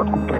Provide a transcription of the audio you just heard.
Rock